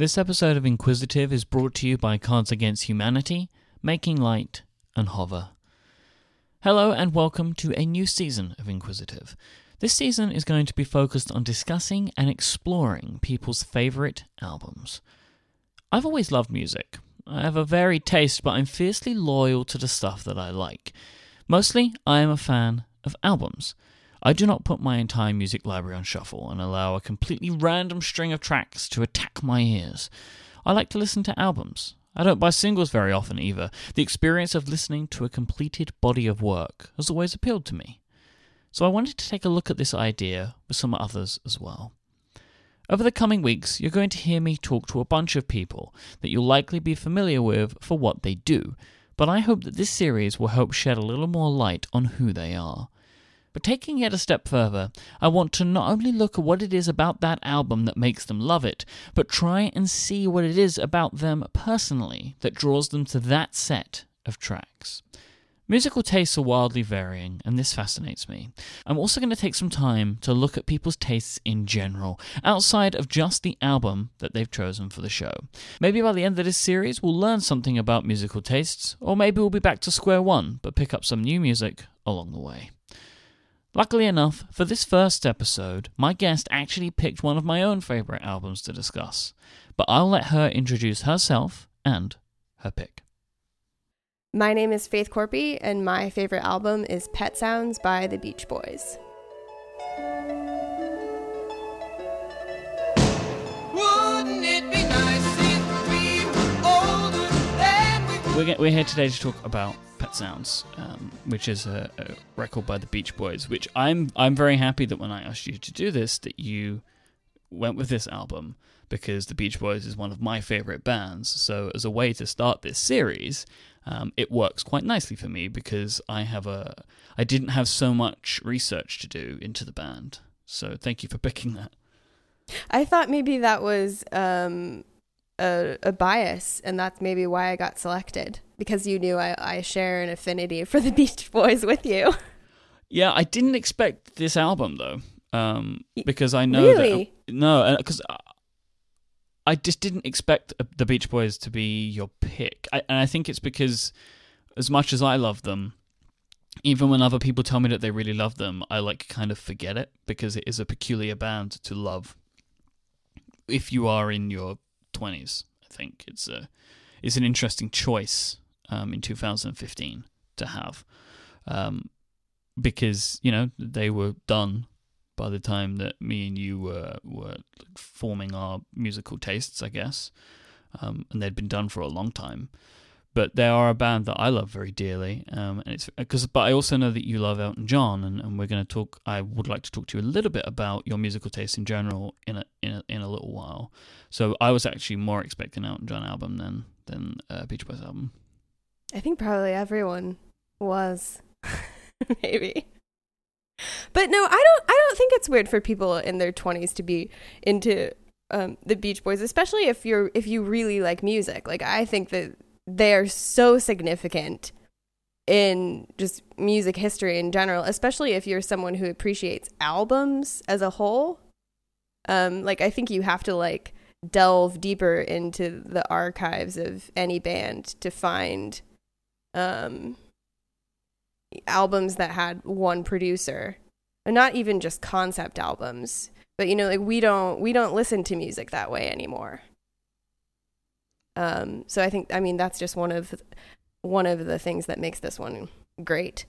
This episode of Inquisitive is brought to you by Cards Against Humanity, Making Light, and Hover. Hello, and welcome to a new season of Inquisitive. This season is going to be focused on discussing and exploring people's favourite albums. I've always loved music. I have a varied taste, but I'm fiercely loyal to the stuff that I like. Mostly, I am a fan of albums. I do not put my entire music library on shuffle and allow a completely random string of tracks to attack my ears. I like to listen to albums. I don't buy singles very often either. The experience of listening to a completed body of work has always appealed to me. So I wanted to take a look at this idea with some others as well. Over the coming weeks, you're going to hear me talk to a bunch of people that you'll likely be familiar with for what they do, but I hope that this series will help shed a little more light on who they are. But taking it a step further, I want to not only look at what it is about that album that makes them love it, but try and see what it is about them personally that draws them to that set of tracks. Musical tastes are wildly varying, and this fascinates me. I'm also going to take some time to look at people's tastes in general, outside of just the album that they've chosen for the show. Maybe by the end of this series, we'll learn something about musical tastes, or maybe we'll be back to square one, but pick up some new music along the way. Luckily enough, for this first episode, my guest actually picked one of my own favourite albums to discuss, but I'll let her introduce herself and her pick. My name is Faith Korpi, and my favorite album is Pet Sounds by the Beach Boys. We're, we're here today to talk about Pet Sounds, um, which is a, a, record by the Beach Boys. Which I'm I'm very happy that when I asked you to do this, that you went with this album because the Beach Boys is one of my favorite bands. So as a way to start this series, um, it works quite nicely for me because I have a I didn't have so much research to do into the band. So thank you for picking that. I thought maybe that was um, a, a bias, and that's maybe why I got selected because you knew I, I share an affinity for the Beach Boys with you. Yeah, I didn't expect this album though, um, because I know really? that no, because I just didn't expect the Beach Boys to be your pick, I, and I think it's because as much as I love them, even when other people tell me that they really love them, I like kind of forget it because it is a peculiar band to love. If you are in your twenties. I think. It's a it's an interesting choice um, in 2015 to have. Um, because you know they were done by the time that me and you were were forming our musical tastes, I guess, um, and they'd been done for a long time but they are a band that I love very dearly. Um, and it's because, but I also know that you love Elton John, and, and we're going to talk. I would like to talk to you a little bit about your musical taste in general in a in a, in a little while. So I was actually more expecting Elton John album than than uh, Beach Boys album. I think probably everyone was, maybe. But no, I don't. I don't think it's weird for people in their twenties to be into um, the Beach Boys, especially if you're if you really like music. Like I think that they are so significant in just music history in general, especially if you're someone who appreciates albums as a whole. Um, like I think you have to like delve deeper into the archives of any band to find um albums that had one producer. And not even just concept albums. But you know like we don't we don't listen to music that way anymore um, so I think, I mean, that's just one of one of the things that makes this one great.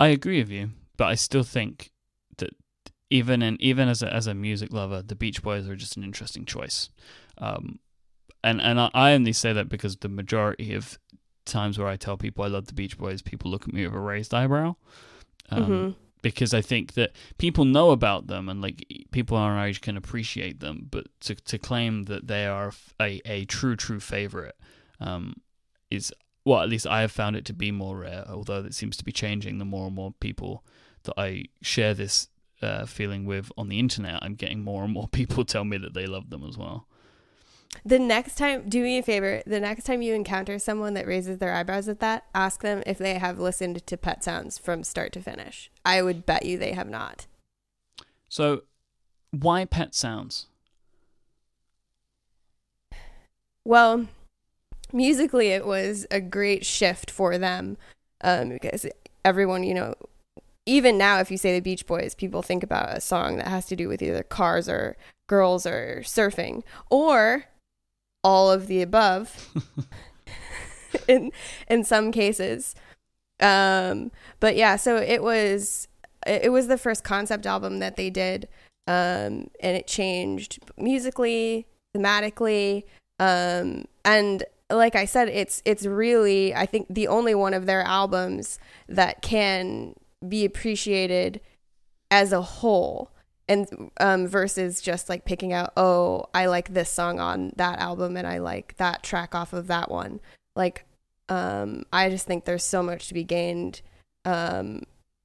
I agree with you, but I still think that even in even as a as a music lover, the Beach Boys are just an interesting choice. Um, and and I, I only say that because the majority of times where I tell people I love the Beach Boys, people look at me with a raised eyebrow. Um, mm-hmm because I think that people know about them and like people our age can appreciate them, but to to claim that they are a, a true true favorite um, is well at least I have found it to be more rare. Although it seems to be changing. The more and more people that I share this uh, feeling with on the internet, I'm getting more and more people tell me that they love them as well. The next time, do me a favor. The next time you encounter someone that raises their eyebrows at that, ask them if they have listened to Pet Sounds from start to finish. I would bet you they have not. So, why Pet Sounds? well, musically, it was a great shift for them um, because everyone, you know, even now, if you say the Beach Boys, people think about a song that has to do with either cars or girls or surfing or all of the above in in some cases. Um, but yeah, so it was it was the first concept album that they did, um, and it changed musically, thematically, um, and like I said, it's it's really I think the only one of their albums that can be appreciated as a whole and um, versus just like picking out oh i like this song on that album and i like that track off of that one. Like um, i just think there's so much to be gained um,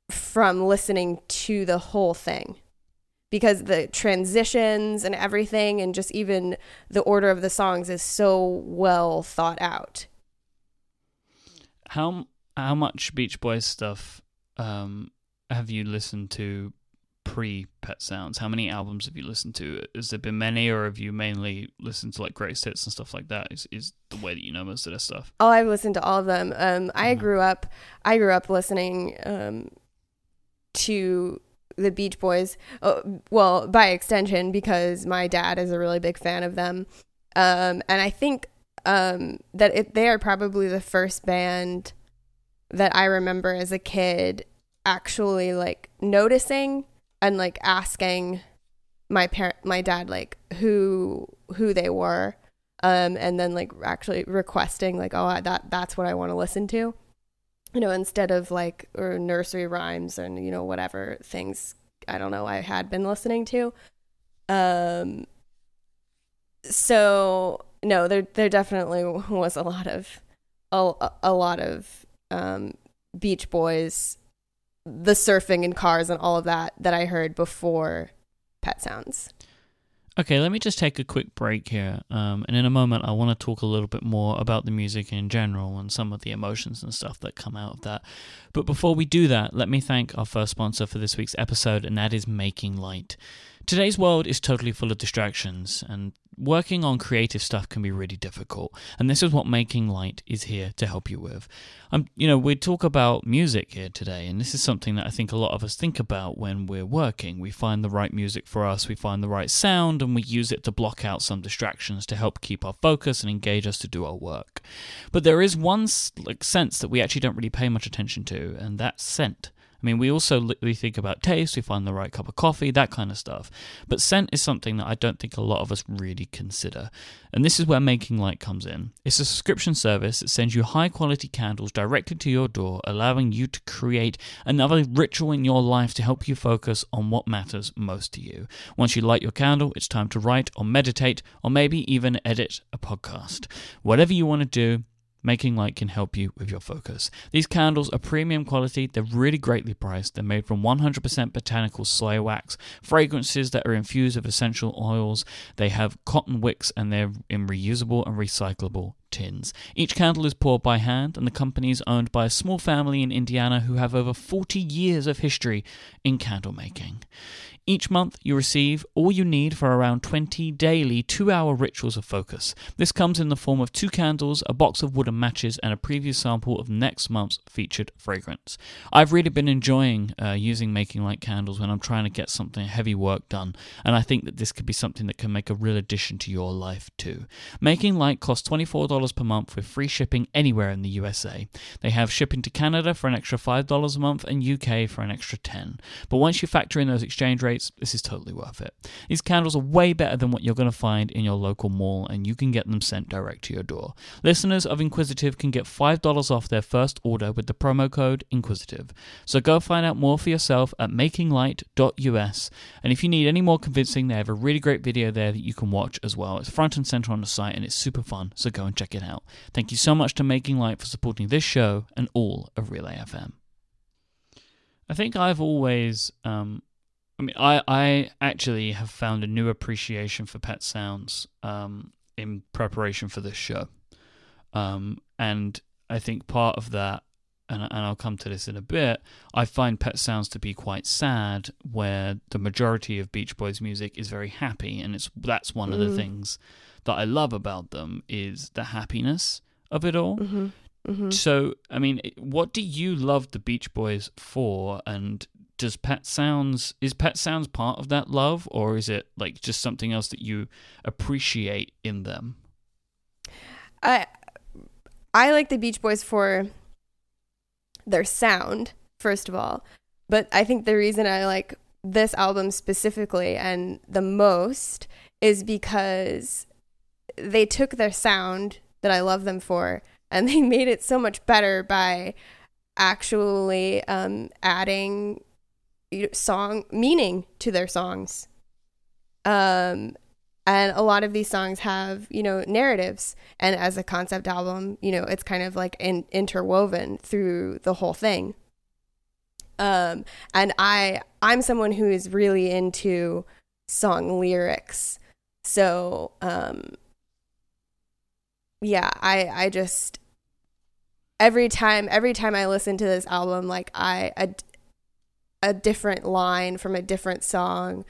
from listening to the whole thing. Because the transitions and everything and just even the order of the songs is so well thought out. How how much beach boys stuff um, have you listened to pre Pet Sounds? How many albums have you listened to? Has there been many, or have you mainly listened to like greatest hits and stuff like that? Is is the way that you know most of this stuff? Oh, I've listened to all of them. Um, I mm-hmm. grew up, I grew up listening um, to the Beach Boys. Oh, well, by extension, because my dad is a really big fan of them, um, and I think um, that it, they are probably the first band that I remember as a kid actually like noticing and like asking my parent my dad like who who they were um and then like actually requesting like oh that that's what I want to listen to. You know instead of like or nursery rhymes and you know whatever things I don't know I had been listening to. Um so no there there definitely was a lot of a, a lot of um beach boys the surfing and cars and all of that that I heard before Pet Sounds. Okay, let me just take a quick break here. Um, and in a moment, I want to talk a little bit more about the music in general and some of the emotions and stuff that come out of that. But before we do that, let me thank our first sponsor for this week's episode, and that is Making Light. Today's world is totally full of distractions, and working on creative stuff can be really difficult. And this is what Making Light is here to help you with. Um, you know, we talk about music here today, and this is something that I think a lot of us think about when we're working. We find the right music for us, we find the right sound, and we use it to block out some distractions to help keep our focus and engage us to do our work. But there is one like sense that we actually don't really pay much attention to, and that's scent. I mean, we also we think about taste, we find the right cup of coffee, that kind of stuff. But scent is something that I don't think a lot of us really consider. And this is where Making Light comes in. It's a subscription service that sends you high quality candles directly to your door, allowing you to create another ritual in your life to help you focus on what matters most to you. Once you light your candle, it's time to write or meditate or maybe even edit a podcast. Whatever you want to do, Making Light can help you with your focus. These candles are premium quality, they're really greatly priced. They're made from 100% botanical soy wax, fragrances that are infused with essential oils. They have cotton wicks and they're in reusable and recyclable tins. Each candle is poured by hand, and the company is owned by a small family in Indiana who have over 40 years of history in candle making. Each month, you receive all you need for around 20 daily two hour rituals of focus. This comes in the form of two candles, a box of wooden matches, and a preview sample of next month's featured fragrance. I've really been enjoying uh, using Making Light candles when I'm trying to get something heavy work done, and I think that this could be something that can make a real addition to your life too. Making Light costs $24 per month with free shipping anywhere in the USA. They have shipping to Canada for an extra $5 a month and UK for an extra 10 But once you factor in those exchange rates, rates, this is totally worth it. These candles are way better than what you're going to find in your local mall, and you can get them sent direct to your door. Listeners of Inquisitive can get $5 off their first order with the promo code Inquisitive. So go find out more for yourself at makinglight.us. And if you need any more convincing, they have a really great video there that you can watch as well. It's front and center on the site, and it's super fun, so go and check it out. Thank you so much to Making Light for supporting this show and all of Relay FM. I think I've always um, I mean, I, I actually have found a new appreciation for pet sounds um, in preparation for this show. Um, and I think part of that and, and I'll come to this in a bit, I find Pet Sounds to be quite sad, where the majority of Beach Boys music is very happy, and it's that's one of the Mm. things that I love about them is the happiness of it all. Mm-hmm. Mm-hmm. So, I mean, what do you love the Beach Boys for? And does Pet Sounds is Pet Sounds part of that love, or is it like just something else that you appreciate in them? I I like the Beach Boys for their sound, first of all. But I think the reason I like this album specifically and the most is because they took their sound that I love them for and they made it so much better by actually um, adding song meaning to their songs. Um, and a lot of these songs have you know narratives. And as a concept album you know it's kind of like in, interwoven through the whole thing. Um and i i'm someone who is really into song lyrics. So um yeah i i just every time every time i listen to this album like i a, a different line from a different song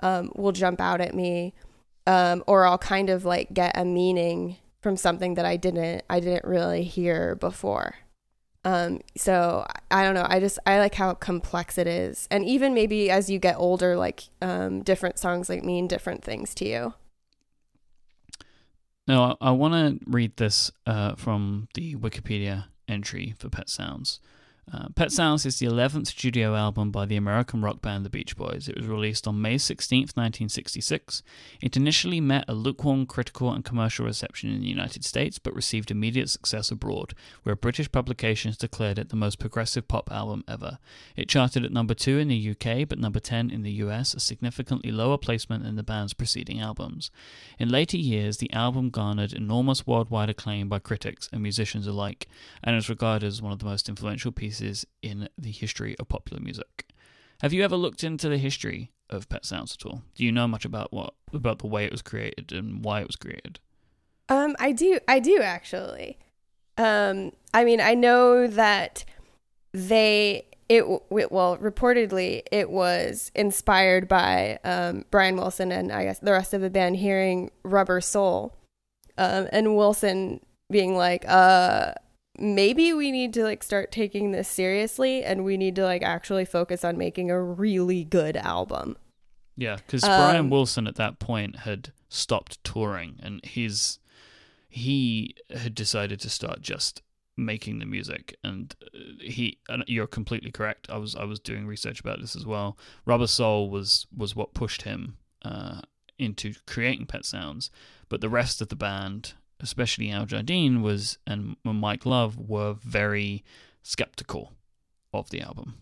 um will jump out at me um, or I'll kind of like get a meaning from something that I didn't I didn't really hear before. Um, so I don't know. I just I like how complex it is, and even maybe as you get older, like um, different songs like mean different things to you. Now, I, I want to read this uh, from the Wikipedia entry for Pet Sounds. Uh, Pet Sounds is the 11th studio album by the American rock band The Beach Boys. It was released on May 16, 1966. It initially met a lukewarm critical and commercial reception in the United States, but received immediate success abroad, where British publications declared it the most progressive pop album ever. It charted at number 2 in the UK, but number 10 in the US, a significantly lower placement than the band's preceding albums. In later years, the album garnered enormous worldwide acclaim by critics and musicians alike, and is regarded as one of the most influential pieces in the history of popular music. Have you ever looked into the history of Pet Sounds at all? Do you know much about what about the way it was created and why it was created? Um, I do, I do actually. Um, I mean, I know that they it, well reportedly it was inspired by um, Brian Wilson and I guess the rest of the band hearing Rubber Soul, um, and Wilson being like, uh, maybe we need to like start taking this seriously and we need to like actually focus on making a really good album. Yeah, because Brian Um, Wilson at that point had stopped touring, and his he had decided to start just making the music. And uh, he, and you're completely correct. I was I was doing research about this as well. Rubber Soul was was what pushed him uh, into creating Pet Sounds, but the rest of the band, especially Al Jardine, was and Mike Love were very skeptical of the album.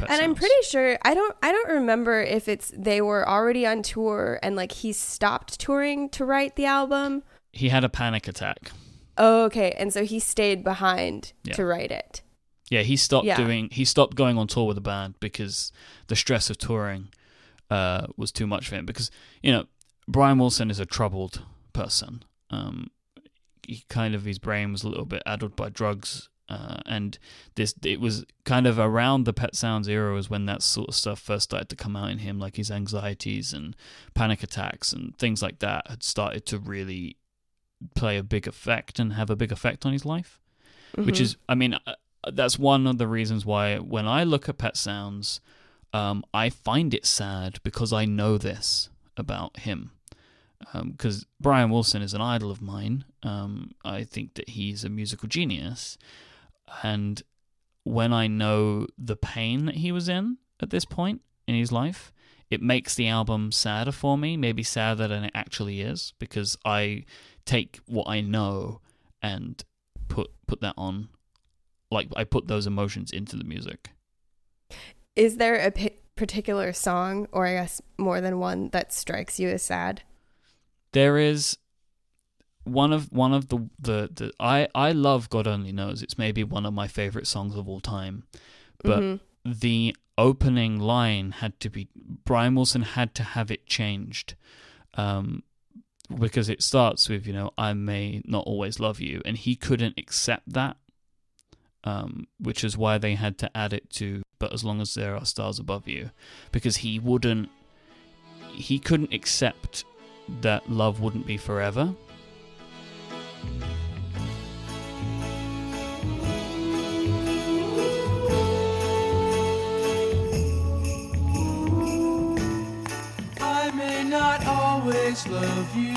and I'm pretty sure I don't I don't remember if it's they were already on tour and like he stopped touring to write the album. he had a panic attack. Oh, okay. And so he stayed behind Yeah. to write it. Yeah, he stopped Yeah. doing. He stopped going on tour with the band because the stress of touring uh, was too much for him. Because you know, Brian Wilson is a troubled person. Um, he kind of his brain was a little bit addled by drugs, uh, and this it was kind of around the Pet Sounds era was when that sort of stuff first started to come out in him, like his anxieties and panic attacks and things like that had started to really play a big effect and have a big effect on his life which Mhm. is i mean uh, that's one of the reasons why when i look at pet sounds um, i find it sad because i know this about him because brian wilson is an idol of mine. Um, i think that he's a musical genius. And when i know the pain that he was in at this point in his life it makes the album sadder for me maybe sadder than it actually is because i take what i know and put put that on like i put those emotions into the music. Is there a p- particular song or I guess more than one that strikes you as sad? There is one of one of the the, the i i love god only knows it's maybe one of my favorite songs of all time but Mhm. the opening line had to be brian wilson had to have it changed um because it starts with you know i may not always love you and he couldn't accept that um, which is why they had to add it to "But as long as there are stars above you," because he wouldn't, he couldn't accept that love wouldn't be forever. I may not always love you,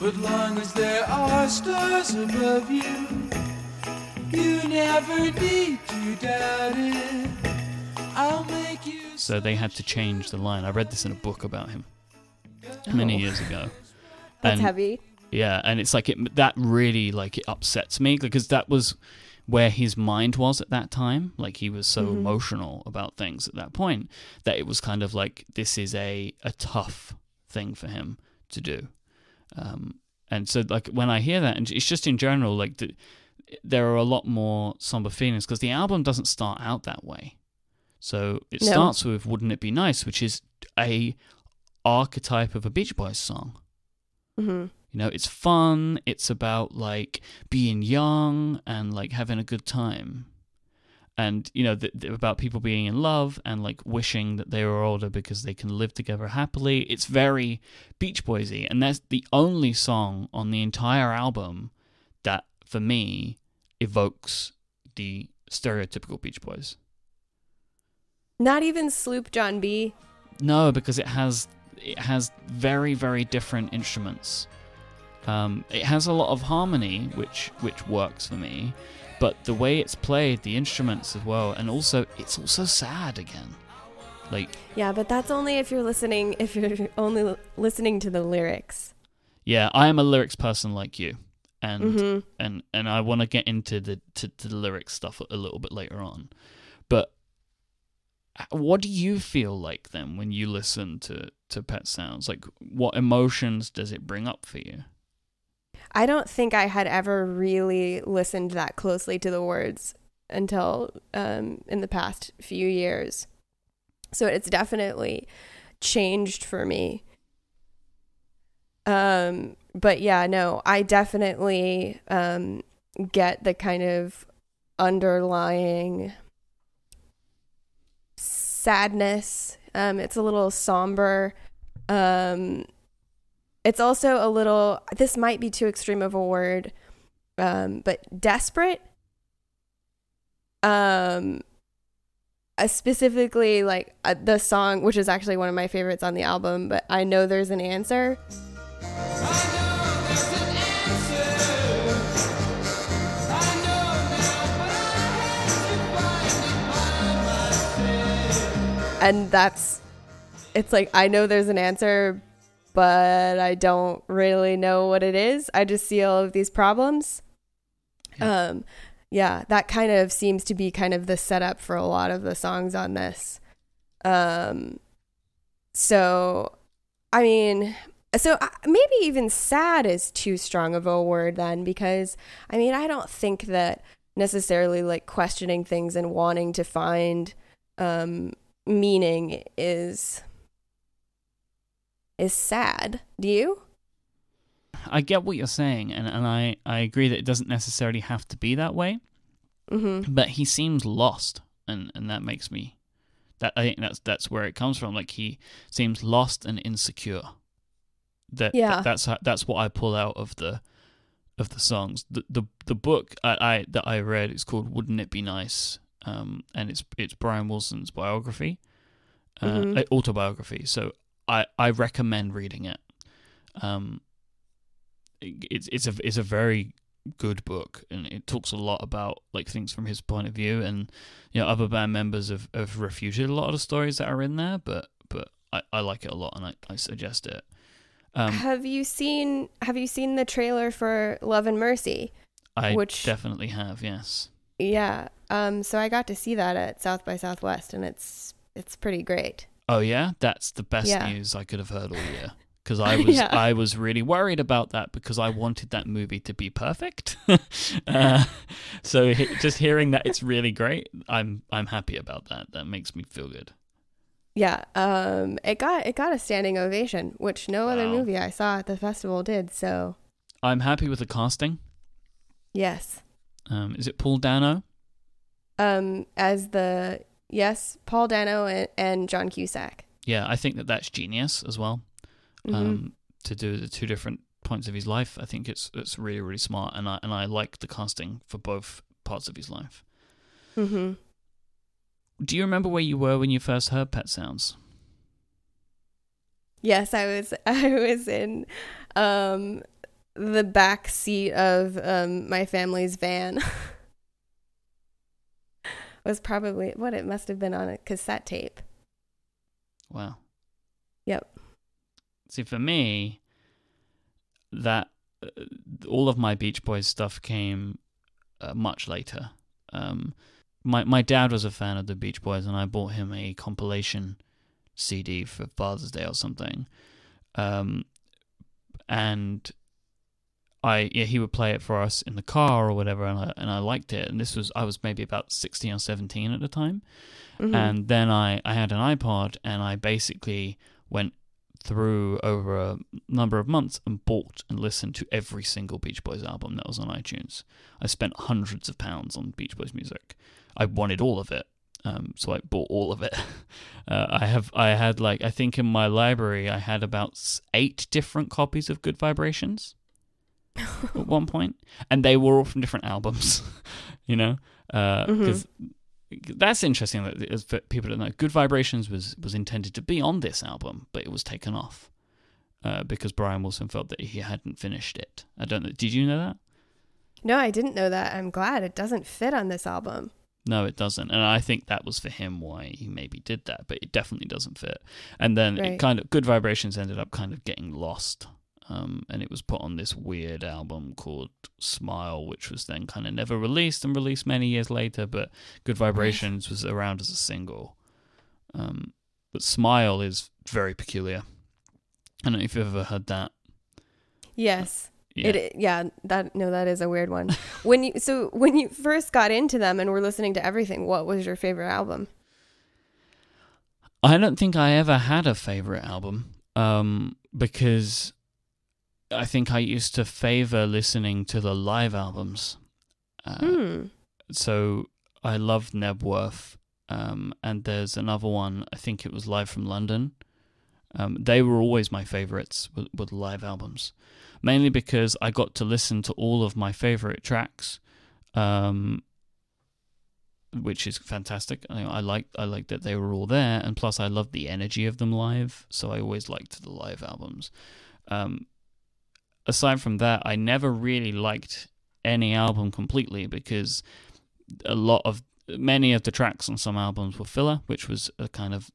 but long as there are stars above you, you never need to doubt it. I'll make you. So they had to change the line. I read this in a book about him many Oh. years ago. That's And- heavy. Yeah, and it's like it that really like it upsets me because that was where his mind was at that time. Like he was so Mhm. emotional about things at that point that it was kind of like this is a a tough thing for him to do. Um, and so like when I hear that, and it's just in general like the, there are a lot more somber feelings because the album doesn't start out that way. So it No. starts with "Wouldn't It Be Nice," which is a archetype of a Beach Boys song. hmm You know, it's fun. It's about like being young and like having a good time. And, you know, th- th- about people being in love and like wishing that they were older because they can live together happily. It's very Beach Boysy. And that's the only song on the entire album that, for me, evokes the stereotypical Beach Boys. Not even Sloop John B. No, because it has it has very very different instruments. Um, it has a lot of harmony, which which works for me, but the way it's played, the instruments as well, and also it's also sad again. Like Yeah, but that's only if you're listening. If you're only l- listening to the lyrics. yeah, I am a lyrics person like you, and hmm and and I want to get into the to, to the lyrics stuff a little bit later on, but what do you feel like then when you listen to to Pet Sounds? Like, what emotions does it bring up for you? I don't think I had ever really listened that closely to the words until um, in the past few years. So it's definitely changed for me. Um, but yeah, no, I definitely um, get the kind of underlying sadness. Um, it's a little somber. Um, it's also a little, this might be too extreme of a word, um, but desperate. Um, uh, specifically, like uh, the song, which is actually one of my favorites on the album, but I know there's an answer. And that's it's like I know there's an answer, but I don't really know what it is. I just see all of these problems. Yeah. Um yeah, that kind of seems to be kind of the setup for a lot of the songs on this. Um so I mean, so maybe even sad is too strong of a word then because I mean, I don't think that necessarily like questioning things and wanting to find um meaning is is sad. Do you? I get what you're saying, and, and I, I agree that it doesn't necessarily have to be that way. Mm-hmm. But he seems lost, and, and that makes me that I think that's that's where it comes from. Like he seems lost and insecure. That, Yeah. that that's that's what I pull out of the of the songs. The the the book I, I that I read is called "Wouldn't It Be Nice," um, and it's it's Brian Wilson's biography, uh, Mhm. uh, autobiography. So I I recommend reading it. Um, it- it's it's a it's a very good book and it talks a lot about like things from his point of view and you know other band members have, have refuted a lot of the stories that are in there but but I, I like it a lot and I, I suggest it um have you seen Have you seen the trailer for Love and Mercy? I which- definitely have yes Yeah. Um. So I got to see that at South by Southwest, and it's it's pretty great. oh yeah that's the best Yeah. news I could have heard all year because I was Yeah. I was really worried about that because I wanted that movie to be perfect uh, so he, just hearing that it's really great I'm I'm happy about that that makes me feel good Yeah. Um. It got it got a standing ovation, which no other movie I saw at the festival did. So I'm happy with the casting yes. Um, is it Paul Dano? Um, as the yes, Paul Dano and, and John Cusack. Yeah, I think that that's genius as well. Um, to do the two different points of his life, I think it's it's really really smart, and I and I like the casting for both parts of his life. Mhm. Do you remember where you were when you first heard Pet Sounds? Yes, I was. I was in um, the back seat of um, my family's van. was probably what it must have been on a cassette tape. Wow. Yep. See, for me, that uh, all of my Beach Boys stuff came uh, much later. Um, my my dad was a fan of the Beach Boys, and I bought him a compilation CD for Father's Day or something. Um, and I yeah he would play it for us in the car or whatever, and I and I liked it. And this was I was maybe about sixteen or seventeen at the time. Mhm. And then I, I had an iPod and I basically went through over a number of months and bought and listened to every single Beach Boys album that was on iTunes. I spent hundreds of pounds on Beach Boys music. I wanted all of it. Um, so I bought all of it. Uh, I have, I had like, I think in my library I had about eight different copies of Good Vibrations at one point, and they were all from different albums. you know, because that's interesting that as for people don't know, Good Vibrations was was intended to be on this album, but it was taken off uh, because Brian Wilson felt that he hadn't finished it. I don't know. Did you know that? no, I didn't know that. I'm glad it doesn't fit on this album. No, it doesn't, and I think that was for him why he maybe did that, but it definitely doesn't fit. And then it kind of Good Vibrations ended up kind of getting lost, um, and it was put on this weird album called Smile, which was then kind of never released and released many years later. But Good Vibrations was around as a single, um, but Smile is very peculiar. I don't know if you've ever heard that. Yes. Yeah. It yeah, that no that is a weird one. when you so when you first got into them and were listening to everything, what was your favorite album? I don't think I ever had a favorite album um, because I think I used to favor listening to the live albums. Uh, Hmm. So I loved Knebworth, um, and there's another one. I think it was Live from London. Um, they were always my favorites with, with live albums, mainly because I got to listen to all of my favorite tracks. Um, which is fantastic. I, I like I like that they were all there, and plus I loved the energy of them live. So I always liked the live albums. Um, aside from that, I never really liked any album completely because a lot of many of the tracks on some albums were filler, which was a kind of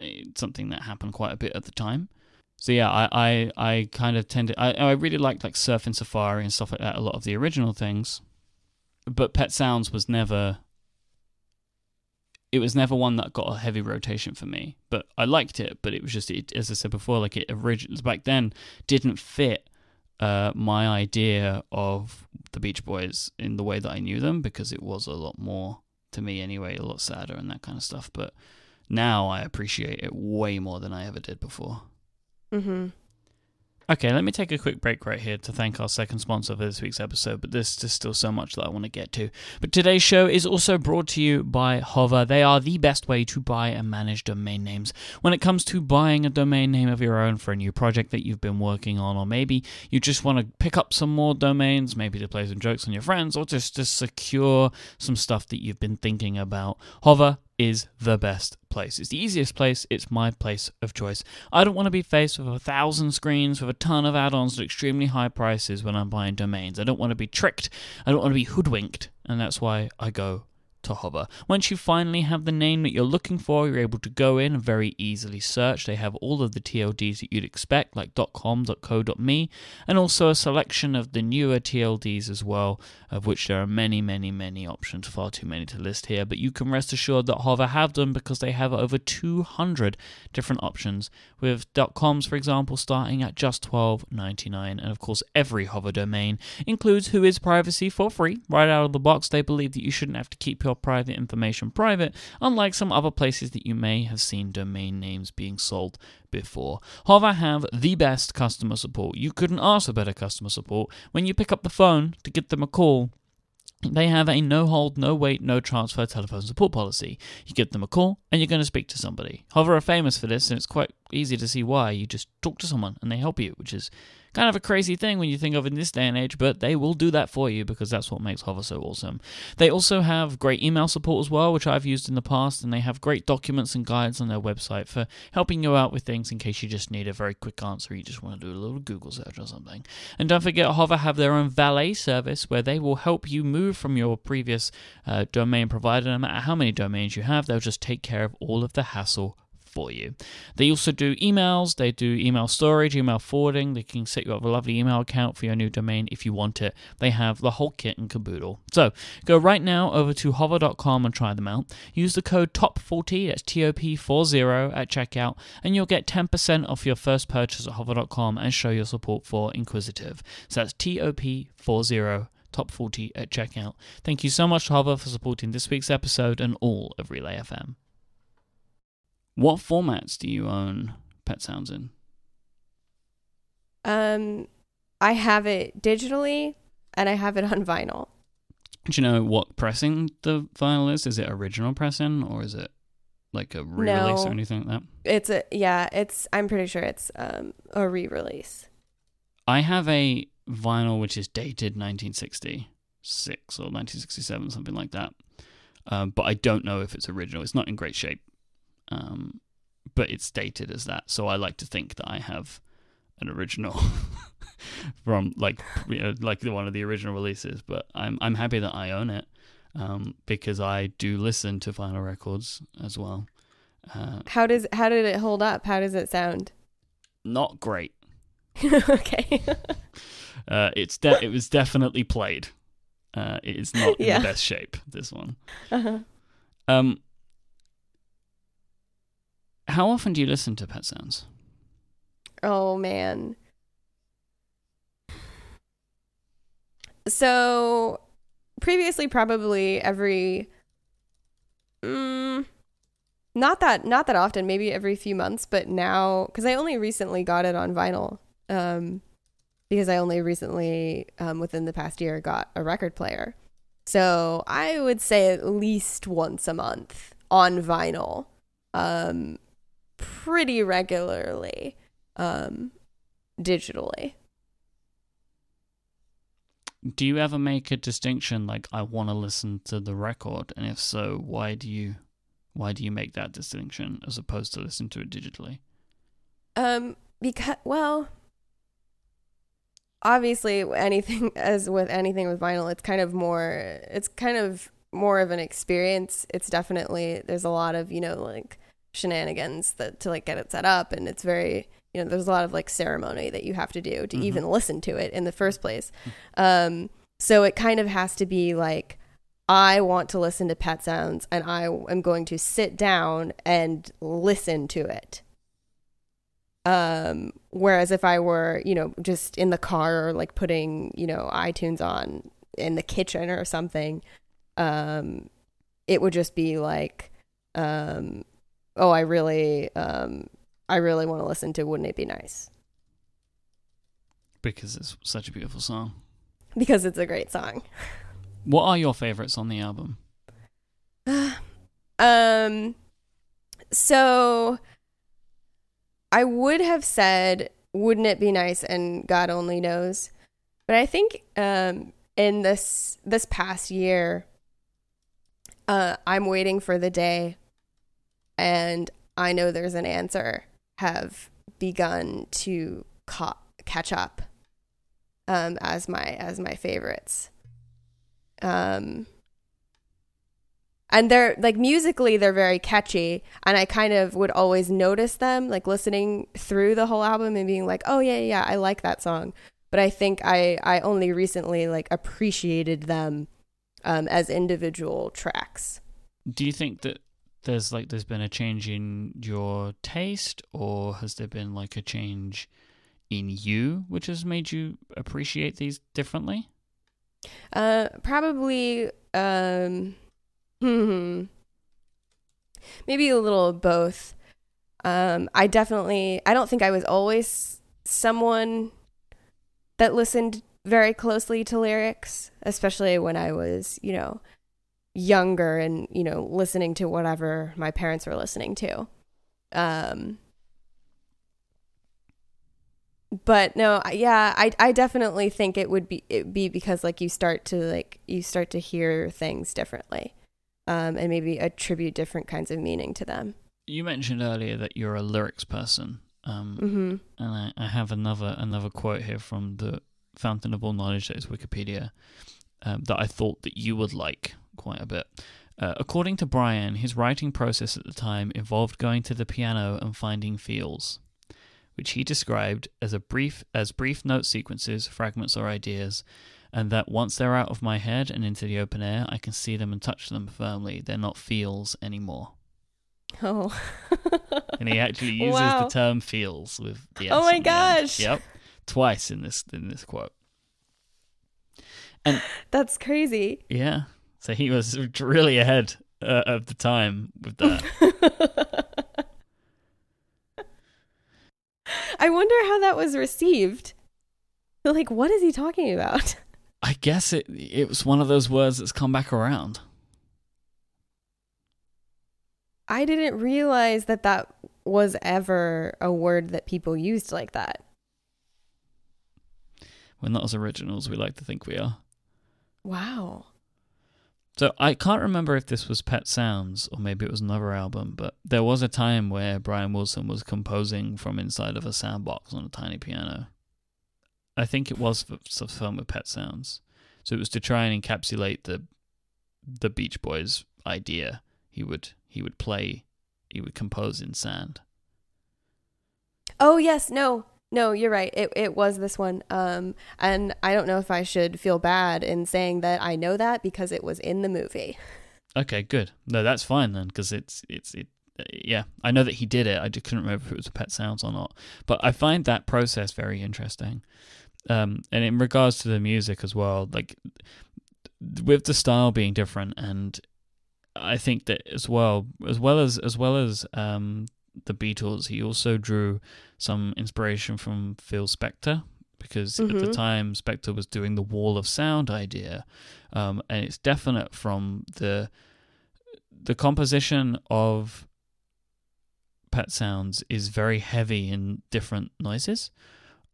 eh, something that happened quite a bit at the time. So yeah, I I, I kind of tended I I really liked like Surfin' Safari and stuff like that. A lot of the original things, but Pet Sounds was never it was never one that got a heavy rotation for me. But I liked it, but it was just it, as I said before, like it originally back then didn't fit uh, my idea of the Beach Boys in the way that I knew them because it was a lot more to me anyway, a lot sadder and that kind of stuff. But now I appreciate it way more than I ever did before. Mm-hmm. Okay, let me take a quick break right here to thank our second sponsor for this week's episode, but there's just still so much that I want to get to. But today's show is also brought to you by Hover. They are the best way to buy and manage domain names. When it comes to buying a domain name of your own for a new project that you've been working on, or maybe you just want to pick up some more domains, maybe to play some jokes on your friends, or just to secure some stuff that you've been thinking about, Hover is the best place. It's the easiest place. It's my place of choice. I don't want to be faced with a thousand screens with a ton of add-ons at extremely high prices when I'm buying domains. I don't want to be tricked. I don't want to be hoodwinked, and that's why I go to Hover. Once you finally have the name that you're looking for, you're able to go in and very easily search. They have all of the TLDs that you'd expect, like .com, .co, .me, and also a selection of the newer TLDs as well, of which there are many, many, many options, far too many to list here. But you can rest assured that Hover have them because they have over 200 different options, with .coms, for example, starting at just $12.99. And of course, every Hover domain includes Whois Privacy for free. Right out of the box, they believe that you shouldn't have to keep your private information private, unlike some other places that you may have seen domain names being sold before. Hover have the best customer support. You couldn't ask for better customer support. When you pick up the phone to give them a call, They have a no hold, no wait, no transfer telephone support policy. You give them a call and you're going to speak to somebody. Hover are famous for this, and it's quite easy to see why. You just talk to someone and they help you, which is kind of a crazy thing when you think of it in this day and age, but they will do that for you because that's what makes Hover so awesome. They also have great email support as well, which I've used in the past, and they have great documents and guides on their website for helping you out with things in case you just need a very quick answer, you just want to do a little Google search or something. And don't forget, Hover have their own valet service where they will help you move from your previous uh, domain provider, no matter how many domains you have, they'll just take care of all of the hassle for you. They also do emails, they do email storage, email forwarding. They can set you up a lovely email account for your new domain if you want it. They have the whole kit and caboodle. So go right now over to hover.com and try them out. Use the code TOP40, that's TOP40 at checkout, and you'll get 10% off your first purchase at hover.com and show your support for Inquisitive. So that's TOP40 top 40 at checkout. Thank you so much Hover for supporting this week's episode and all of Relay FM. What formats do you own Pet Sounds in? Um, I have it digitally and I have it on vinyl. Do you know what pressing the vinyl is? Is it original pressing or is it like a re-release No. or anything like that? It's a yeah. It's I'm pretty sure it's um a re-release. I have a vinyl which is dated 1966 or 1967, something like that. Um, but I don't know if it's original. It's not in great shape, um, but it's dated as that. So I like to think that I have an original from like you know, like one of the original releases. But I'm I'm happy that I own it um, because I do listen to vinyl records as well. Uh, How does how did it hold up? How does it sound? not great. okay. Uh, it's de- it was definitely played. Uh, it is not in Yeah. the best shape. This one. uh-huh. Um, how often do you listen to Pet Sounds? Oh man. So previously probably every mm, not that not that often, maybe every few months, but now cuz I only recently got it on vinyl. Um because I only recently um within the past year got a record player. So I would say at least once a month on vinyl. Um pretty regularly um, digitally. Do you ever make a distinction like I want to listen to the record, and if so, why do you why do you make that distinction as opposed to listen to it digitally? Um, because well, obviously, anything as with anything with vinyl, it's kind of more. It's kind of more of an experience. It's definitely there's a lot of you know like shenanigans that to like get it set up, and it's very you know there's a lot of like ceremony that you have to do to Mhm. even listen to it in the first place. Um, so it kind of has to be like I want to listen to pet sounds and I am going to sit down and listen to it. Um, whereas if I were, you know, just in the car or like putting, you know, iTunes on in the kitchen or something, um, it would just be like, um, oh, I really, um, I really want to listen to Wouldn't It Be Nice? Because it's such a beautiful song. Because it's a great song. What are your favorites on the album? Um, so I would have said, "Wouldn't it be nice?" and God only knows, but I think um, in this this past year, uh, I'm waiting for the day, and I know there's an answer. Have begun to ca- catch up um, as my as my favorites. Um, and they're like musically they're very catchy and i kind of would always notice them like listening through the whole album and being like oh yeah yeah, i like that song but i think i i only recently like appreciated them um as individual tracks Do you think that there's like there's been a change in your taste, or has there been like a change in you, which has made you appreciate these differently? uh probably um hmm maybe a little of both um i definitely i don't think i was always someone that listened very closely to lyrics, especially when I was, you know, younger and, you know, listening to whatever my parents were listening to. Um but no, I- yeah, I I definitely think it would be it be because like you start to like you start to hear things differently. Um and maybe attribute different kinds of meaning to them. You mentioned earlier that you're a lyrics person, um, Mhm. and I, I have another another quote here from the Fountain of All Knowledge that is Wikipedia um, that I thought that you would like quite a bit. Uh, according to Brian, his writing process at the time involved going to the piano and finding feels, which he described as a brief as brief note sequences, fragments, or ideas, and that once they're out of my head and into the open air, I can see them and touch them firmly. They're not feels anymore. Oh. And he actually uses Wow. the term feels with the S Oh my gosh. Yep. Twice in this in this quote. And That's crazy. Yeah. So he was really ahead uh, of the time with that. I wonder how that was received. Like, what is he talking about? I guess it it was one of those words that's come back around. I didn't realize that that was ever a word that people used like that. We're not as original as we like to think we are. Wow. So I can't remember if this was Pet Sounds or maybe it was another album, but there was a time where Brian Wilson was composing from inside of a sandbox on a tiny piano. I think it was for some film with Pet Sounds. So it was to try and encapsulate the the Beach Boys idea. He would he would play he would compose in sand. Oh yes, no, no, you're right. It it was this one. Um, and I don't know if I should feel bad in saying that I know that because it was in the movie. Okay, good. No, that's fine then, because it's it's it. uh, Yeah, I know that he did it. I just couldn't remember if it was a Pet Sounds or not. But I find that process very interesting. Um, and in regards to the music as well, like with the style being different, and I think that as well, as well as as well as um, the Beatles, he also drew some inspiration from Phil Spector because at the Mhm. time Spector was doing the Wall of Sound idea, um, and it's definite from the the composition of Pet Sounds is very heavy in different noises.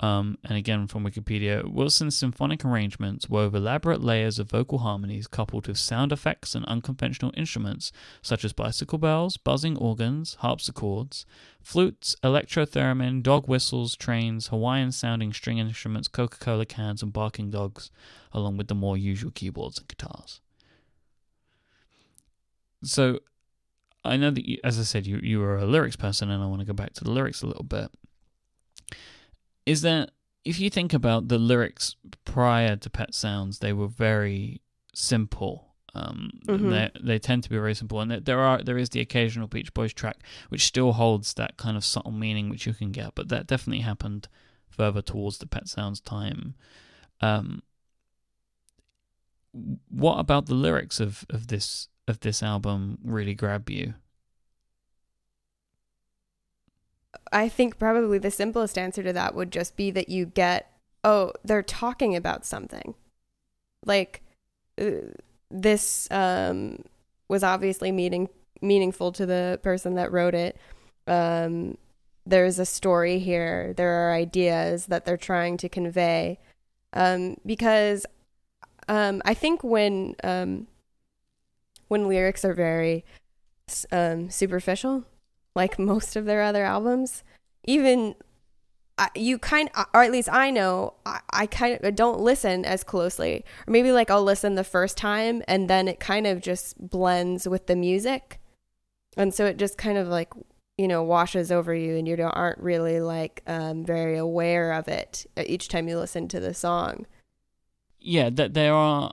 Um, and again, from Wikipedia, Wilson's symphonic arrangements wove elaborate layers of vocal harmonies coupled with sound effects and unconventional instruments such as bicycle bells, buzzing organs, harpsichords, flutes, electrotheremin, dog whistles, trains, Hawaiian sounding string instruments, Coca Cola cans, and barking dogs, along with the more usual keyboards and guitars. So, I know that, you, as I said, you, you were a lyrics person, and I want to go back to the lyrics a little bit is that if you think about the lyrics prior to Pet Sounds, they were very simple. Um, Mhm. they they tend to be very simple, and there- there are there is the occasional Beach Boys track which still holds that kind of subtle meaning which you can get, but that definitely happened further towards the Pet Sounds time. Um, what about the lyrics of, of this of this album really grab you? I think probably the simplest answer to that would just be that you get, oh, they're talking about something. Like uh, this um, was obviously meaning meaningful to the person that wrote it. Um, there's a story here. There are ideas that they're trying to convey. Um, because um, I think when um, when lyrics are very um, superficial, like most of their other albums. Even you kind, or at least I know, I, I kind of don't listen as closely. Or maybe like I'll listen the first time and then it kind of just blends with the music, and so it just kind of like you know washes over you, and you don't aren't really like um, very aware of it uh, each time you listen to the song. yeah, that there are.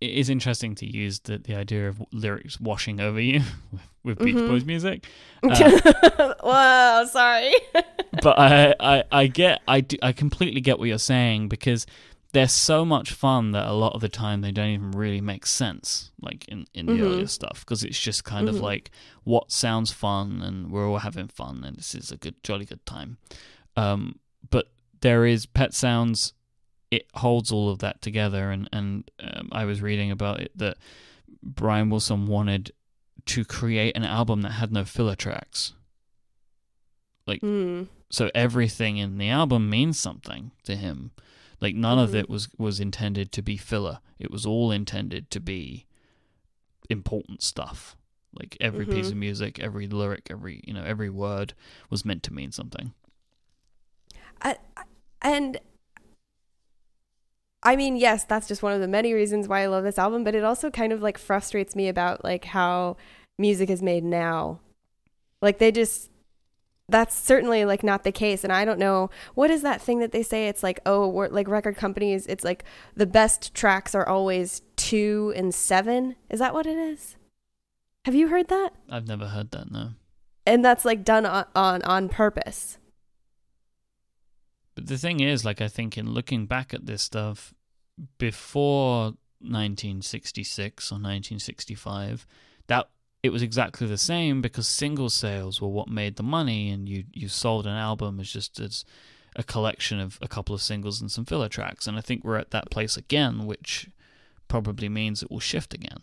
It is interesting to use the the idea of lyrics washing over you with, with Beach Mhm. Boys music, Uh, wow, sorry. but I, I I get I do, I completely get what you're saying because they're so much fun that a lot of the time they don't even really make sense, like in in the Mhm. earlier stuff, because it's just kind of Mhm. like what sounds fun and we're all having fun and this is a good jolly good time. Um, but there is Pet Sounds it holds all of that together. And and um, I was reading about it that Brian Wilson wanted to create an album that had no filler tracks. Mm. So everything in the album means something to him. Like none of Mhm. it was was intended to be filler. It was all intended to be important stuff. Like every piece Mhm. of music, every lyric, every you know, every word was meant to mean something. I, And I mean, yes, that's just one of the many reasons why I love this album, but it also kind of like frustrates me about like how music is made now. Like they just that's certainly like not the case and I don't know what is that thing that they say? It's like oh we're like record companies it's like the best tracks are always 2 and 7 is that what it is? Have you heard that? I've never heard that, no. and that's like done on on, on purpose. But the thing is, like, I think in looking back at this stuff, before 1966 or 1965, that it was exactly the same because single sales were what made the money, and you you sold an album as just as a collection of a couple of singles and some filler tracks. And I think we're at that place again, which probably means it will shift again.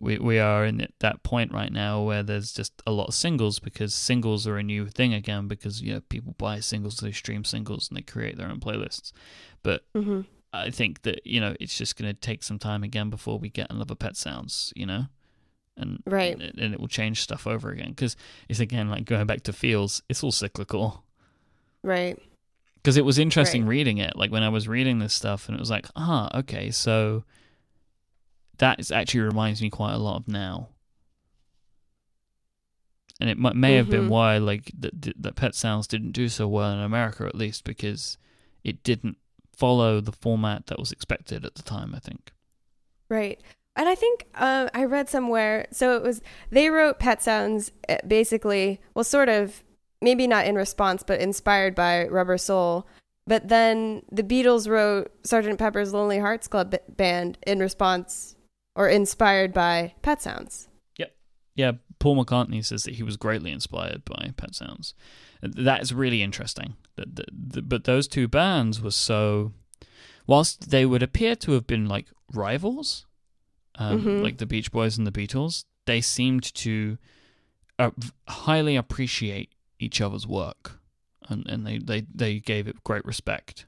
We we are in that point right now where there's just a lot of singles because singles are a new thing again because you know people buy singles, they stream singles, and they create their own playlists. But mhm I think that you know it's just going to take some time again before we get another Pet Sounds, you know, and Right. and, and it will change stuff over again because it's again like going back to feels. It's all cyclical. right Because it was interesting Right. reading it, like when I was reading this stuff, and it was like, ah, okay, so that is actually reminds me quite a lot of now. And it might, may have been Mhm. why, like, that that Pet Sounds didn't do so well in America, at least because it didn't follow the format that was expected at the time. I think. Right. And I think uh, I read somewhere, so it was, they wrote Pet Sounds uh, basically, well, sort of, maybe not in response, but inspired by Rubber Soul. But then the Beatles wrote Sgt. Pepper's Lonely Hearts Club Band in response or inspired by Pet Sounds. Yep. Yeah, Paul McCartney says that he was greatly inspired by Pet Sounds. That is really interesting. But those two bands were so, whilst they would appear to have been like rivals, um, Mhm. like the Beach Boys and the Beatles, they seemed to uh, highly appreciate each other's work, and and they they they gave it great respect.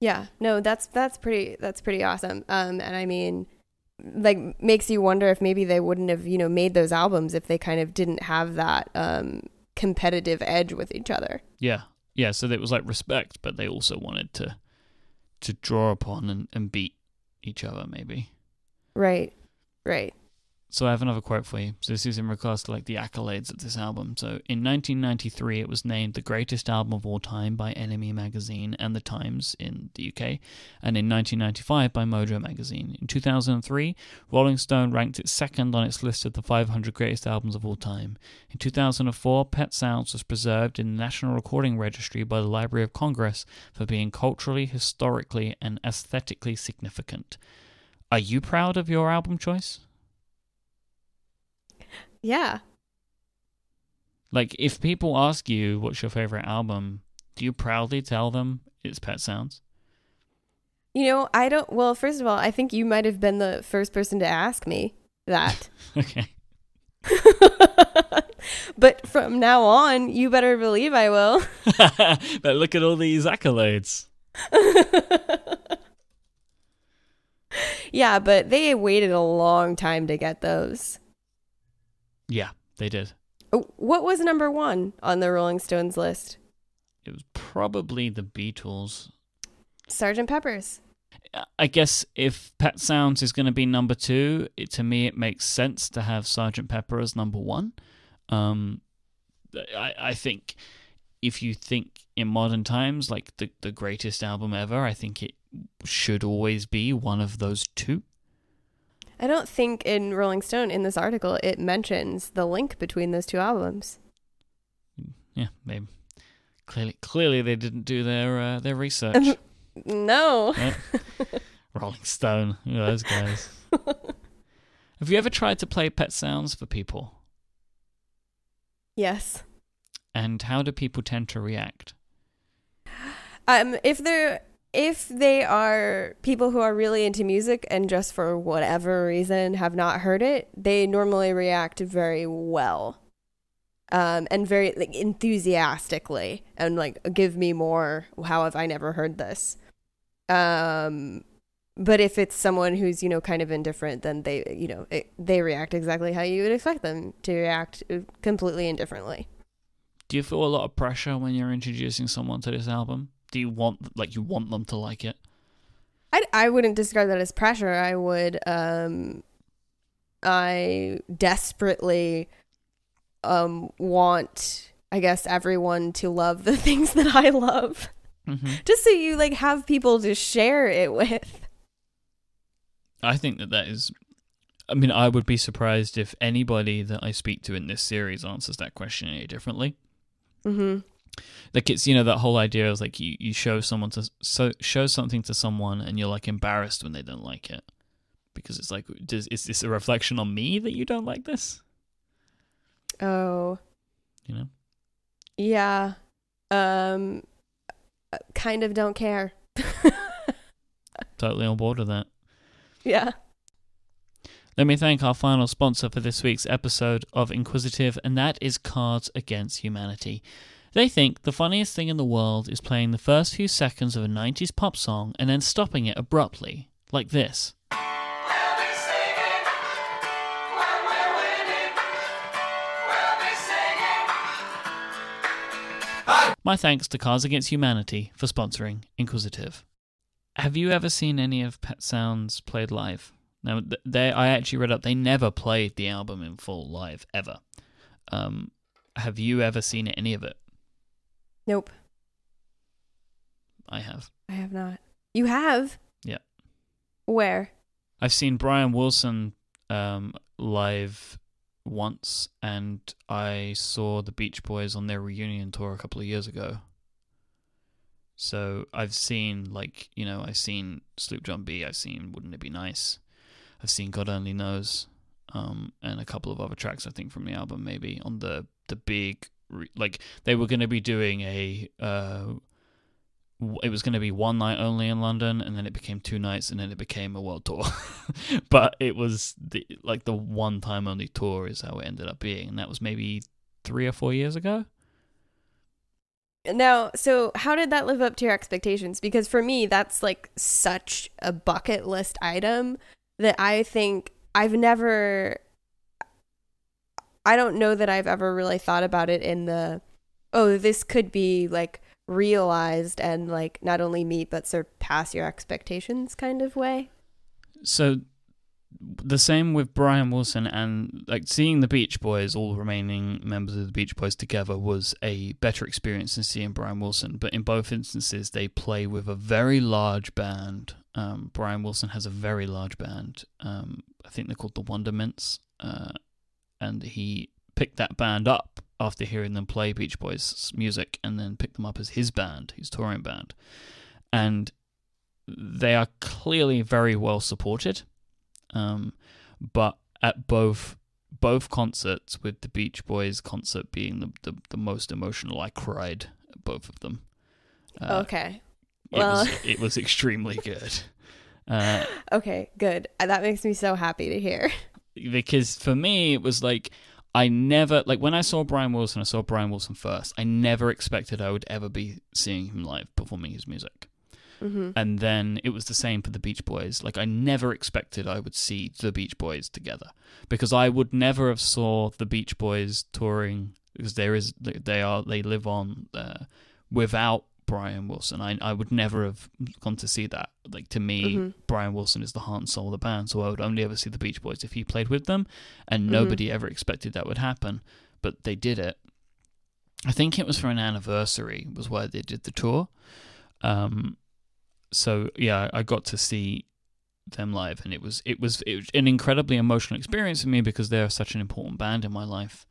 Yeah, no, that's that's pretty that's pretty awesome. Um, and I mean, like makes you wonder if maybe they wouldn't have you know made those albums if they kind of didn't have that um competitive edge with each other. Yeah, yeah. So it was like respect, but they also wanted to to draw upon and, and beat each other, maybe. Right, right. So I have another quote for you. So this is in regards to like the accolades of this album. So in 1993, it was named the greatest album of all time by NME magazine and The Times in the UK, and in 1995 by Mojo magazine. In 2003, Rolling Stone ranked it second on its list of the 500 greatest albums of all time. In 2004, Pet Sounds was preserved in the National Recording Registry by the Library of Congress for being culturally, historically, and aesthetically significant. Are you proud of your album choice? Yeah. Like, if people ask you what's your favorite album, do you proudly tell them it's Pet Sounds? You know, I don't. Well, first of all, I think you might have been the first person to ask me that. okay. but from now on, you better believe I will. but look at all these accolades. yeah, but they waited a long time to get those. Yeah, they did. Oh, What was number one on the Rolling Stones list? It was probably the Beatles. Sergeant Pepper's. I guess if Pet Sounds is going to be number two, it, to me it makes sense to have Sergeant Pepper as number one. Um, I, I think if you think in modern times like the the greatest album ever, I think it should always be one of those two. I don't think in Rolling Stone in this article it mentions the link between those two albums. Yeah, maybe. Clearly, clearly they didn't do their uh, their research. No. Right? Rolling Stone, are those guys. Have you ever tried to play Pet Sounds for people? yes. And how do people tend to react? Um, if they're if they are people who are really into music and just for whatever reason have not heard it, they normally react very well. Um, and very like enthusiastically and like give me more how have i never heard this um but if it's someone who's you know kind of indifferent then they you know it, they react exactly how you would expect them to react uh, completely indifferently Do you feel a lot of pressure when you're introducing someone to this album? Do you want like you want them to like it? I, I wouldn't describe that as pressure. I would, um, I desperately, um, want, I guess, everyone to love the things that I love. hmm Just so you like have people to share it with. I think that that is. I mean, I would be surprised if anybody that I speak to in this series answers that question any differently. Mm-hmm. Like it's you know that whole idea is like you, you show someone to so show something to someone and you're like embarrassed when they don't like it because it's like does is this a reflection on me that you don't like this? Oh, You know. yeah. Um, kind of don't care. Totally on board with that. yeah. Let me thank our final sponsor for this week's episode of Inquisitive, and that is Cards Against Humanity. They think the funniest thing in the world is playing the first few seconds of a 90s pop song and then stopping it abruptly, like this. My thanks to Cards Against Humanity for sponsoring Inquisitive. Have you ever seen any of Pet Sounds played live? Now, they I actually read up they never played the album in full live ever. Um, have you ever seen any of it? Nope. I have. I have not. You have? Yeah. Where? I've seen Brian Wilson um, live once, and I saw the Beach Boys on their reunion tour a couple of years ago. So I've seen like you know I've seen Sloop John B. I've seen Wouldn't It Be Nice. I've seen God Only Knows, um, and a couple of other tracks I think from the album maybe on the the big re- like they were going to be doing a uh, it was going to be one night only in London, and then it became two nights, and then it became a world tour. but it was the like the one time only tour is how it ended up being, and that was maybe three or four years ago. Now, so how did that live up to your expectations? Because for me, that's like such a bucket list item that I think I've never, I don't know that I've ever really thought about it in the, oh, this could be like realized and like not only meet but surpass your expectations kind of way. So the same with Brian Wilson and like seeing the Beach Boys, all remaining members of the Beach Boys together was a better experience than seeing Brian Wilson. But in both instances, they play with a very large band. Um, Brian Wilson has a very large band. Um, I think they're called the Wondermints, uh, and he picked that band up after hearing them play Beach Boys music, and then picked them up as his band, his touring band, and they are clearly very well supported. Um, but at both both concerts, with the Beach Boys concert being the the, the most emotional, I cried at both of them. Uh, okay. it well- was it was extremely good. Uh, Okay, good. That makes me so happy to hear. Because for me it was like I never like when I saw Brian Wilson, I saw Brian Wilson first. I never expected I would ever be seeing him live performing his music. Mm-hmm. And then it was the same for the Beach Boys. Like I never expected I would see the Beach Boys together because I would never have saw the Beach Boys touring because there is they are they live on uh, without Brian Wilson. I I would never have gone to see that. Like to me, Mhm. Brian Wilson is the heart and soul of the band, so I would only ever see the Beach Boys if he played with them, and Mhm. nobody ever expected that would happen, but they did it. I think it was for an anniversary was why they did the tour. Um, so yeah, I got to see them live, and it was it was it was an incredibly emotional experience for me because they're such an important band in my life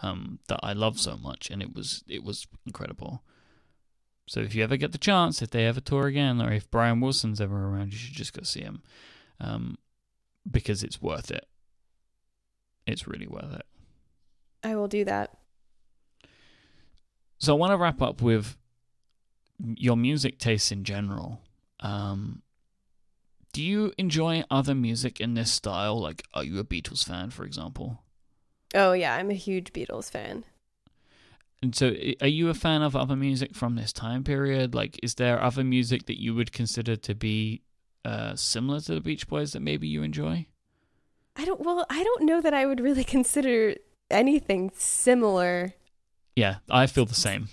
um, that I love so much, and it was it was incredible. So if you ever get the chance, if they ever tour again, or if Brian Wilson's ever around, you should just go see him, um, because it's worth it. It's really worth it. I will do that. So I want to wrap up with your music tastes in general. Um, do you enjoy other music in this style? Like, are you a Beatles fan, for example? Oh yeah, I'm a huge Beatles fan. And so, are you a fan of other music from this time period? Like, is there other music that you would consider to be uh, similar to the Beach Boys that maybe you enjoy? I don't well, I don't know that I would really consider anything similar, Yeah, I feel the same.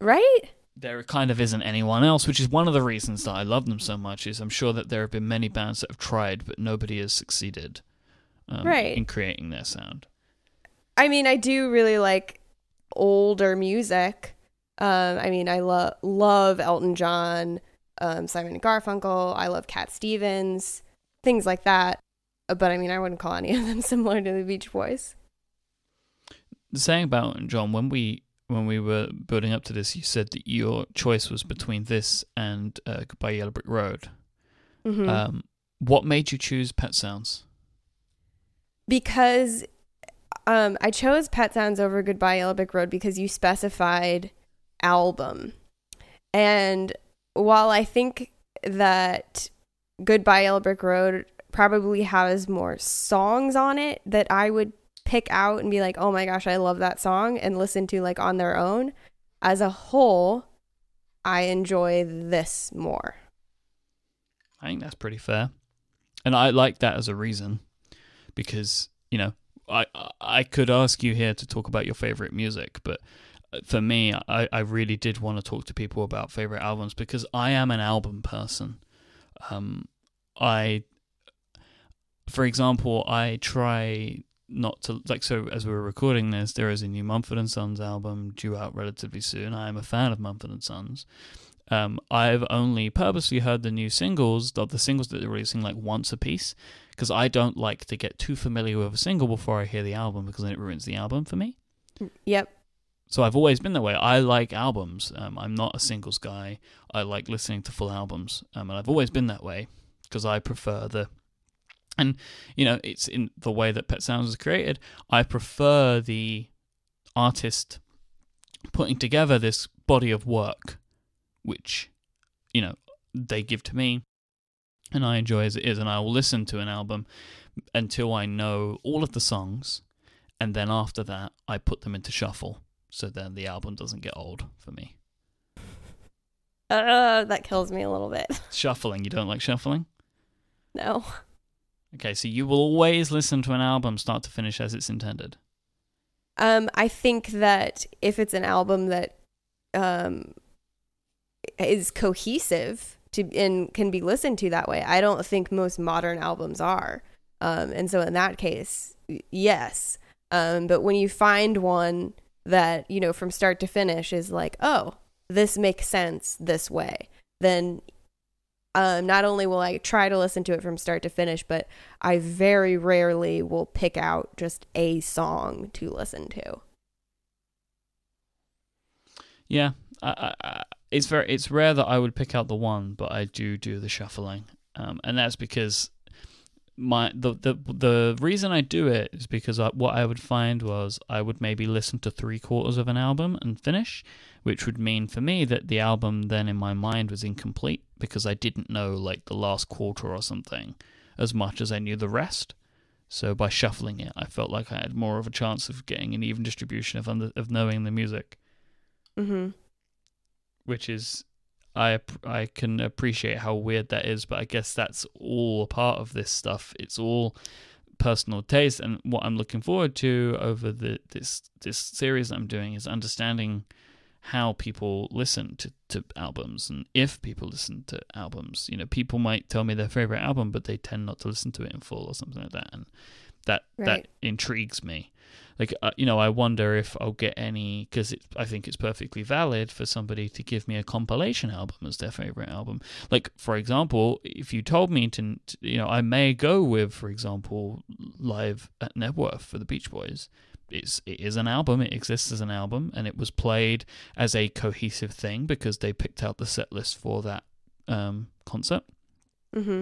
right? There kind of isn't anyone else, which is one of the reasons that I love them so much. Is I'm sure that there have been many bands that have tried, but nobody has succeeded um, Right. in creating their sound. I mean, I do really like older music. Um, I mean, I love love Elton John, um, Simon and Garfunkel. I love Cat Stevens, things like that. Uh, But I mean, I wouldn't call any of them similar to the Beach Boys. saying about John when we when we were building up to this, you said that your choice was between this and uh, Goodbye Yellow Brick Road. Mhm. Um, what made you choose Pet Sounds? because um, I chose Pet Sounds over Goodbye Yellow Road because you specified album. And while I think that Goodbye Yellow Road probably has more songs on it that I would pick out and be like, oh my gosh, I love that song and listen to like on their own, as a whole, I enjoy this more. I think that's pretty fair, and I like that as a reason because you know I I could ask you here to talk about your favorite music, but for me, I I really did want to talk to people about favorite albums because I am an album person. Um, I, for example, I try not to like so as we were recording this there is a new mumford and sons album due out relatively soon. I am a fan of mumford and sons. Um, I've only purposely heard the new singles, of the singles that they're releasing, like once a piece, because I don't like to get too familiar with a single before I hear the album, because then it ruins the album for me. Yep. So I've always been that way. I like albums. Um, I'm not a singles guy. I like listening to full albums, um, and I've always been that way because I prefer the. And you know, it's in the way that Pet Sounds was created. I prefer the artist putting together this body of work, which you know they give to me, and I enjoy as it is, and I will listen to an album until I know all of the songs, and then after that, I put them into shuffle so then the album doesn't get old for me. Uh, that kills me a little bit. Shuffling, you don't like shuffling? No. Okay, so you will always listen to an album start to finish as it's intended. Um, I think that if it's an album that um, is cohesive to and can be listened to that way, I don't think most modern albums are. Um, and so in that case, yes. Um, but when you find one that you know from start to finish is like, oh, this makes sense this way, then um, not only will I try to listen to it from start to finish, but I very rarely will pick out just a song to listen to. Yeah, I, it's very it's rare that I would pick out the one, but I do do the shuffling, um, and that's because my the the the reason I do it is because I, what I would find was I would maybe listen to three quarters of an album and finish, which would mean for me that the album then in my mind was incomplete because I didn't know like the last quarter or something as much as I knew the rest. So by shuffling it, I felt like I had more of a chance of getting an even distribution of under, of knowing the music Mm-hmm. Which is I I can appreciate how weird that is, but I guess that's all a part of this stuff. It's all personal taste, and what I'm looking forward to over the this this series that I'm doing is understanding how people listen to, to albums and if people listen to albums. You know, people might tell me their favorite album, but they tend not to listen to it in full or something like that, and that that intrigues me. Like, uh, you know, I wonder if I'll get any because I think it's perfectly valid for somebody to give me a compilation album as their favorite album. Like, for example, if you told me to, you know, I may go with, for example, Live at Knebworth for the Beach Boys. It's it is an album. It exists as an album, and it was played as a cohesive thing because they picked out the set list for that um, concert. Mm-hmm.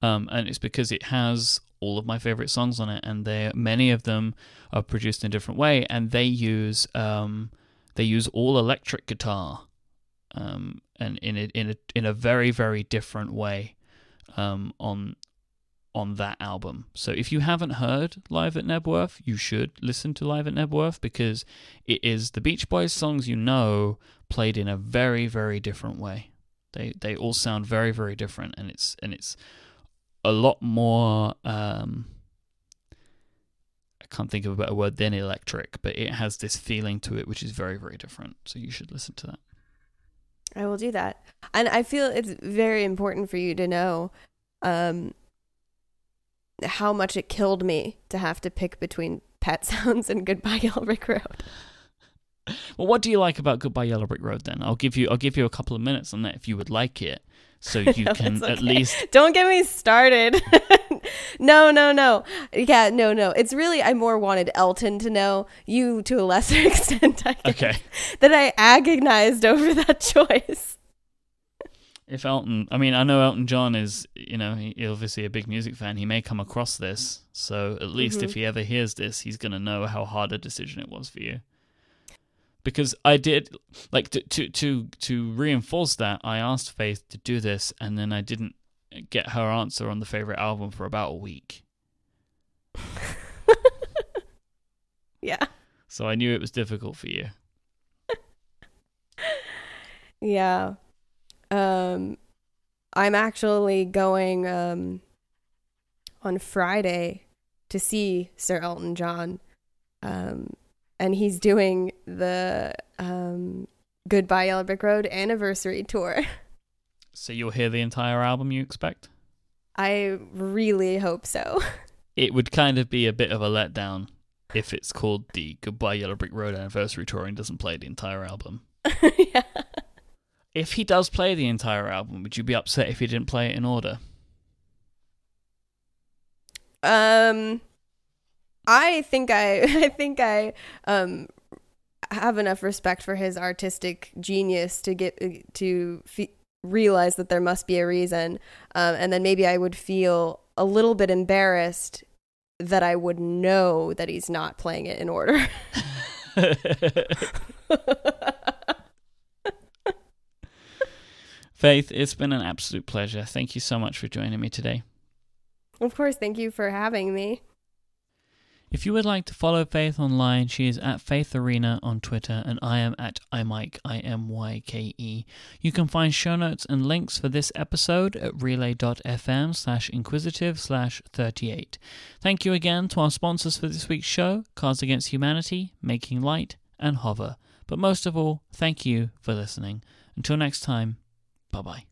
Um, and it's because it has all of my favorite songs on it, and they many of them are produced in a different way, and they use um, they use all electric guitar, um, and in a in a in a very very different way um, on on that album. So if you haven't heard Live at Knebworth, you should listen to Live at Knebworth because it is the Beach Boys songs you know played in a very very different way. They they all sound very very different and it's and it's a lot more um I can't think of a better word than electric, but it has this feeling to it which is very very different. So you should listen to that. I will do that. And I feel it's very important for you to know um, how much it killed me to have to pick between Pet Sounds and Goodbye Brick Road. Well, what do you like about Goodbye Yellow Brick Road? Then I'll give you I'll give you a couple of minutes on that if you would like it, so you No, can it's at least. Don't get me started. no, no, no. Yeah, no, no. It's really I more wanted Elton to know you to a lesser extent. I guess, Okay, That I agonized over that choice. if Elton, I mean, I know Elton John is, you know, he, obviously a big music fan. He may come across this, so at least if mm-hmm. he ever hears this, he's gonna know how hard a decision it was for you. Because I did, like, to to to, to reinforce that, I asked Faith to do this, and then I didn't get her answer on the favorite album for about a week. Yeah. So I knew it was difficult for you. Yeah. Um I'm actually going um on Friday to see Sir Elton John. Um and he's doing the um Goodbye Yellow Brick Road anniversary tour. So you'll hear the entire album, you expect? I really hope so. It would kind of be a bit of a letdown if it's called the Goodbye Yellow Brick Road Anniversary Tour and doesn't play the entire album. yeah. If he does play the entire album, would you be upset if he didn't play it in order? Um I think I I think I um have enough respect for his artistic genius to get to fe- realize that there must be a reason um and then maybe I would feel a little bit embarrassed that I would know that he's not playing it in order. Faith, it's been an absolute pleasure. Thank you so much for joining me today. of course, thank you for having me. If you would like to follow Faith online, she is at Faith Arena on Twitter, and I am at imyke, I M Y K E. You can find show notes and links for this episode at relay.fm slash inquisitive slash 38. Thank you again to our sponsors for this week's show, Cards Against Humanity, Making Light, and Hover. But most of all, thank you for listening. Until next time, bye bye.